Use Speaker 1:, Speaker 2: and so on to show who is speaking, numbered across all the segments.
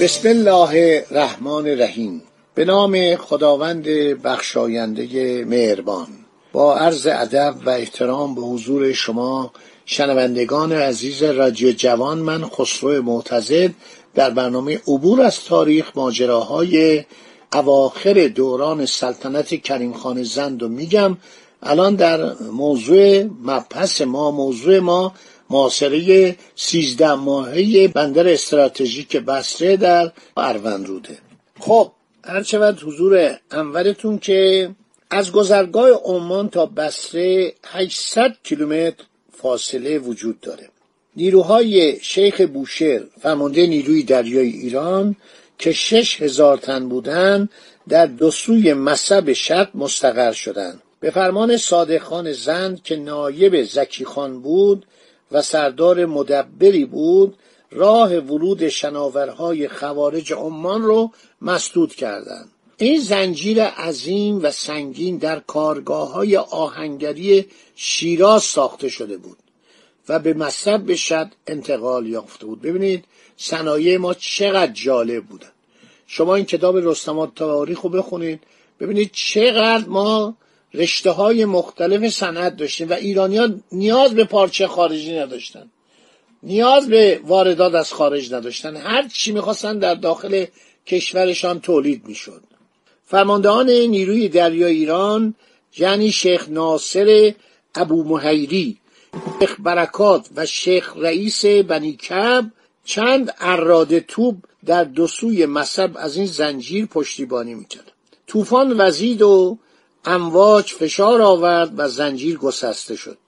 Speaker 1: بسم الله الرحمن الرحیم. به نام خداوند بخشاینده مهربان. با عرض ادب و احترام به حضور شما شنوندگان عزیز رادیو جوان من خسرو معتزد در برنامه عبور از تاریخ ماجراهای اواخر دوران سلطنت کریم خان زند و میگم. الان در موضوع مبحث ما موضوع ما معاصره سیزده ماهه بندر استراتژیک بسره در روده خب هر شود حضور انورتون که از گذرگاه عمان تا بسره 800 کیلومتر فاصله وجود داره. نیروهای شیخ بوشهر فرمانده نیروی دریای ایران که شش هزار تن بودند در دو سوی مصب شرق مستقر شدند به فرمان صادق خان زند که نایب زکی خان بود و سردار مدبری بود راه ورود شناورهای خوارج عمان رو مسدود کردند. این زنجیر عظیم و سنگین در کارگاه های آهنگری شیراز ساخته شده بود و به مصب شد انتقال یافته بود. ببینید صنایع ما چقدر جالب بودن. شما این کتاب رستمات تاریخ رو بخونید ببینید چقدر ما رشته های مختلف صنعت داشتیم و ایرانیا نیاز به پارچه خارجی نداشتن. نیاز به واردات از خارج نداشتن. هر چی می‌خواستن در داخل کشورشان تولید می‌شد. فرماندهان نیروی دریای ایران یعنی شیخ ناصر ابو مهیری شیخ برکات و شیخ رئیس بنی کب چند اراده توب در دو سوی مصب از این زنجیر پشتیبانی می‌کرد. طوفان وزید و امواج فشار آورد و زنجیر گسسته شد.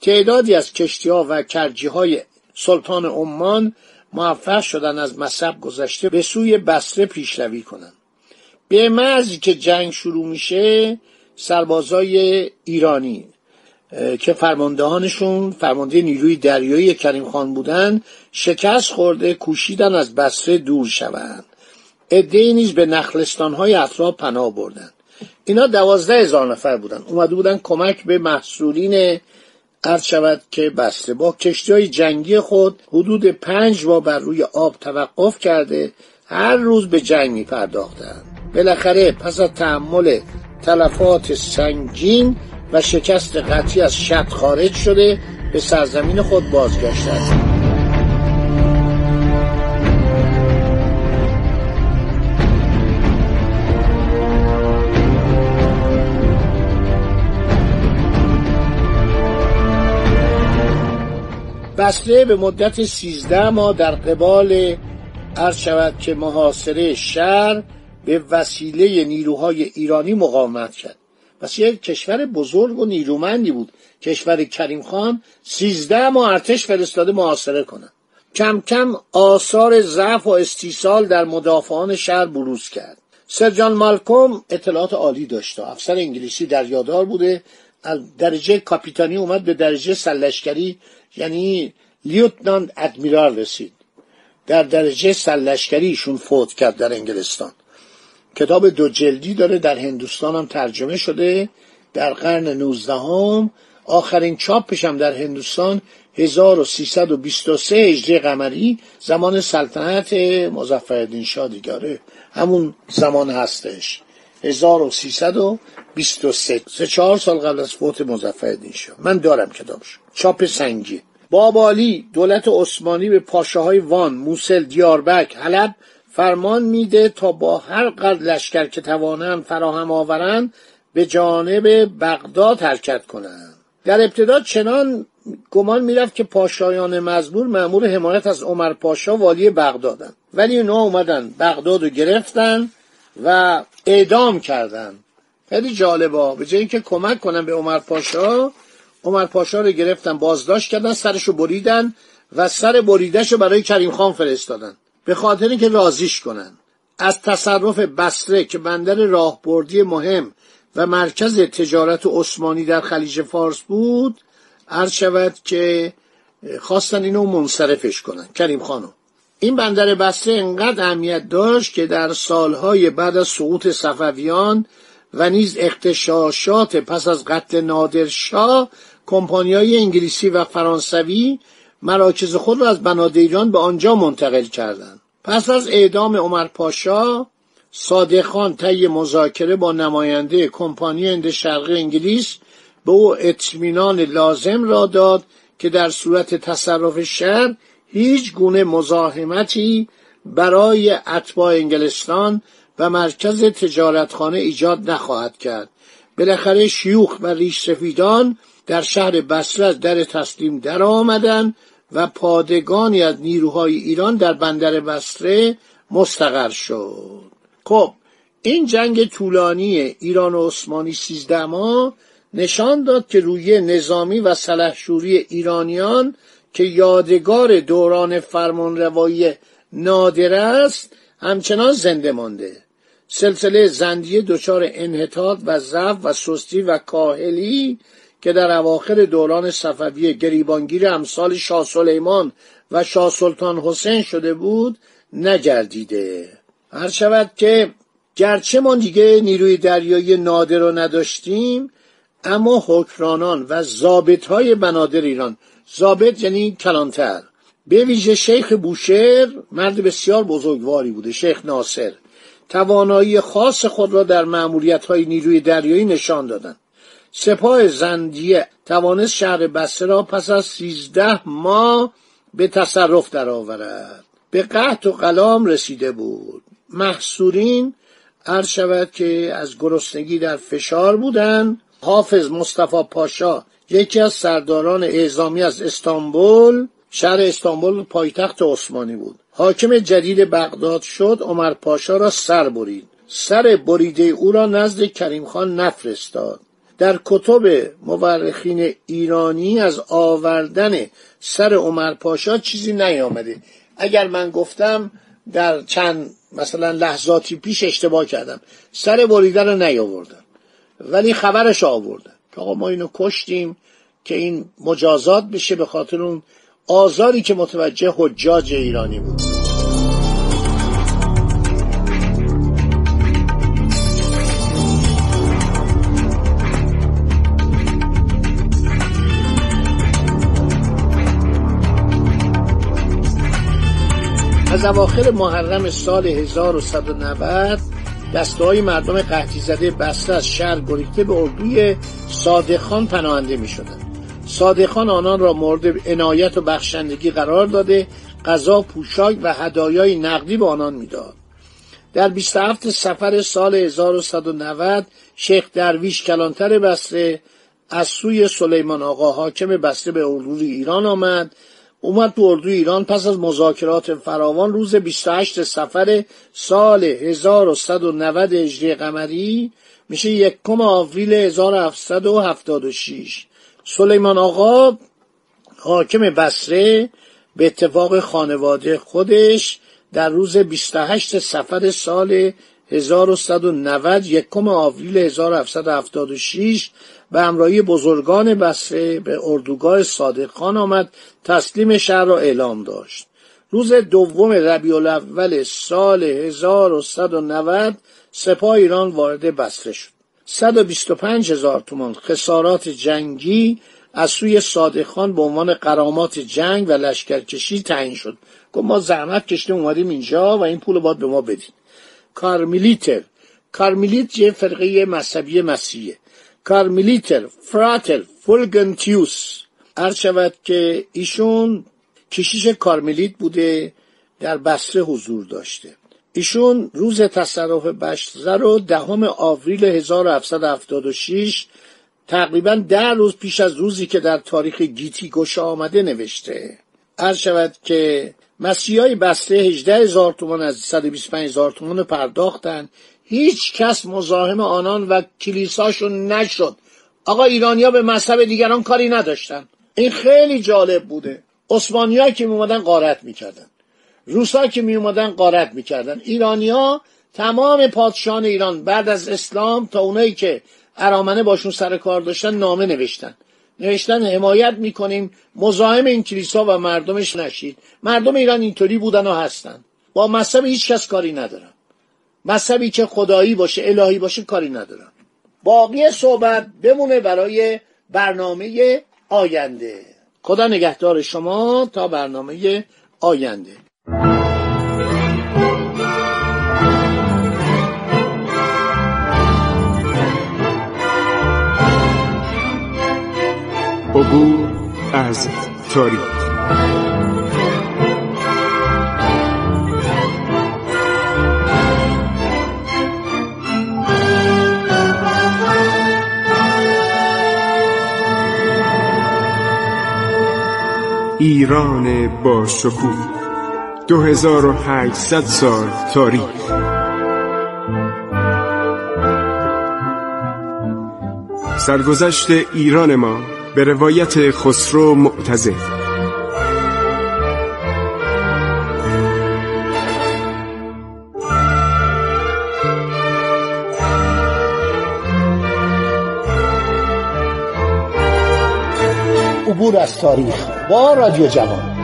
Speaker 1: تعدادی از کشتی ها و کرجی های سلطان عمان موفق شدن از مصب گذشته به سوی بسره پیشروی کنند. به مرزی که جنگ شروع میشه سربازای ایرانی که فرماندهانشون فرمانده نیروی دریایی کریم خان بودن شکست خورده کوشیدن از بسره دور شوند. عدهای نیز به نخلستان های اطراف پناه بردند. اینا دوازده هزار نفر بودن. اومده بودن کمک به محصولین عرض شود که بسته. با کشتی های جنگی خود حدود پنج بار بر روی آب توقف کرده. هر روز به جنگ می پرداختن. بالاخره پس از تحمل تلفات سنگین و شکست قطعی از شط خارج شده به سرزمین خود بازگشتند بسره به مدت سیزده ماه در قبال عرض شود که محاصره شهر به وسیله نیروهای ایرانی مقاومت کرد. پس یک کشور بزرگ و نیرومندی بود. کشور کریم خان سیزده ماه ارتش فرستاده محاصره کنند کم کم آثار ضعف و استیصال در مدافعان شهر بروز کرد. سرجان مالکوم اطلاعات عالی داشته افسر انگلیسی دریادار بوده درجه کاپیتانی اومد به درجه سلشکری یعنی لیوتنانت ادمیرال رسید. در درجه سلشکری ایشون فوت کرد در انگلستان. کتاب دو جلدی داره در هندوستان هم ترجمه شده. در قرن نوزدهم آخرین چاپش هم در هندوستان 1323 هجری قمری زمان سلطنت مظفرالدین شاه دیگاره همون زمان هستش. 1323 سه چهار سال قبل از فوت مظفرالدین شاه. من دارم کتابش چاپ سنگی. بابالی دولت عثمانی به پاشاهای وان موسل دیاربک حلب فرمان میده تا با هر قدر لشکر که توانند فراهم آورند به جانب بغداد حرکت کنند. در ابتدا چنان گمان می‌رفت که پاشایان مزبور معمور حمایت از عمر پاشا والی بغدادن ولی اونا اومدن بغداد رو گرفتن و اعدام کردن خیلی جالبا به جای اینکه کمک کنن به عمر پاشا عمر پاشا رو گرفتن بازداشت کردن سرش رو بریدن و سر بریدش رو برای کریم خان فرستادن. به خاطر اینکه رازیش کنن. از تصرف بسره که بندر راهبردی مهم و مرکز تجارت عثمانی در خلیج فارس بود عرض شود که خواستن اینو منصرفش کنن. کریم خانو این بندر بسره انقدر اهمیت داشت که در سالهای بعد از سقوط صفویان و نیز اختشاشات پس از قتل نادرشاه کمپانیای انگلیسی و فرانسوی مراکز خود را از بنادیران به آنجا منتقل کردند. پس از اعدام عمر پاشا صادق خان طی مذاکره با نماینده کمپانی هند شرقی انگلیس به او اطمینان لازم را داد که در صورت تصرف شهر هیچ گونه مزاحمتی برای اتباع انگلستان و مرکز تجارتخانه ایجاد نخواهد کرد. بالاخره شیوخ و ریش سفیدان در شهر بصره از در تسلیم در آمدند و پادگانی از نیروهای ایران در بندر بصره مستقر شد. خب این جنگ طولانی ایران و عثمانی سیزده ماه نشان داد که روی نظامی و سلحشوری ایرانیان که یادگار دوران فرمانروایی نادر است همچنان زنده مانده. سلسله زندیه دچار انحطاط و ضعف و سستی و کاهلی که در اواخر دوران صفوی گریبانگیر امثال شاه سلیمان و شاه سلطان حسین شده بود نگردیده. هر شود که گرچه ما دیگه نیروی دریایی نادر رو نداشتیم اما حکرانان و زابط های بنادر ایران زابط یعنی کلانتر. به ویژه شیخ بوشهر مرد بسیار بزرگواری بوده شیخ ناصر. توانایی خاص خود را در معمولیت های نیروی دریایی نشان دادند. سپاه زندیه توانست شهر بسته را پس از سیزده ماه به تصرف درآورد. به قحط و قلام رسیده بود. محصورین عرض شود که از گرسنگی در فشار بودند. حافظ مصطفی پاشا یکی از سرداران اعزامی از استانبول شهر استانبول پایتخت عثمانی بود. حاکم جدید بغداد شد عمر پاشا را سر برید. سر بریده او را نزد کریم خان نفرستاد. در کتب مورخین ایرانی از آوردن سر عمر پاشا چیزی نیامده. اگر من گفتم در چند مثلا لحظاتی پیش اشتباه کردم سر بریدن رو نیاوردم. ولی خبرش آوردن که آقا ما اینو کشتیم که این مجازات بشه به خاطر اون آزاری که متوجه حجاج ایرانی بود از اواخر محرم سال 1190 دسته های مردم قحطی زده بسته از شهر گریخته به اردوی صادقان پناهنده می شدن. صادقان آنان را مورد عنایت و بخشندگی قرار داده غذا پوشاک و هدایای نقدی به آنان می‌داد. در 27 سفر سال 1190 شیخ درویش کلانتر بسره از سوی سلیمان آقا حاکم بسره به اردوی ایران آمد. اومد تو اردوی ایران پس از مذاکرات فراوان روز 28 سفر سال 1190 هجری قمری میشه یکم آوریل 1776 سلیمان آقا حاکم بسره به اتفاق خانواده خودش در روز 28 سفر سال 1190 یکم آوریل 1776 به همراهی بزرگان بسره به اردوگاه صادق خان آمد تسلیم شهر را اعلام داشت. روز دوم ربیع الاول سال 1190 سپاه ایران وارد بسره شد. 125 هزار تومان خسارات جنگی از سوی صادق خان به عنوان قرامات جنگ و لشکرکشی تعیین شد. گفت ما زحمت کشته اومدیم اینجا و این پول باید به ما بدین. کارمیلیتر. کارمیلیت یه فرقه مذهبی مسیحیه. کارمیلیتر فراتل فولگنتیوس عرض شود که ایشون کشیش کارمیلیت بوده در بسره حضور داشته. ایشون روز تصرف بشزه رو دهم آوریل 1776 تقریبا ده روز پیش از روزی که در تاریخ گیتی گشا آمده نوشته. عرض شود که مسیحای بسته 18 هزار تومان از 125 هزار تومان پرداختن. هیچ کس مزاحم آنان و کلیساشون نشد. آقا ایرانیا به مذهب دیگران کاری نداشتن. این خیلی جالب بوده. عثمانی که می اومدن قارت می‌کردن. روسا که می اومدن قارت می‌کردن. ایرانیا تمام پادشاهان ایران بعد از اسلام تا اونایی که ارامنه باشون سر کار داشتن نامه نوشتن. نوشتن حمایت می‌کنیم مزاحم این کلیسا و مردمش نشید. مردم ایران اینطوری بودن و هستن. با مذهب هیچ کس کاری ندارن. مذهبی که خدایی باشه الهی باشه کاری ندارن. باقی صحبت بمونه برای برنامه آینده. خدا نگهدار شما تا برنامه آینده.
Speaker 2: عبور از تاریخ. ایران با شکوه. 2800 سال تاریخ. سرگذشت ایران ما به روایت خسرو معتزد
Speaker 1: عبور از تاریخ با رادیو جوان.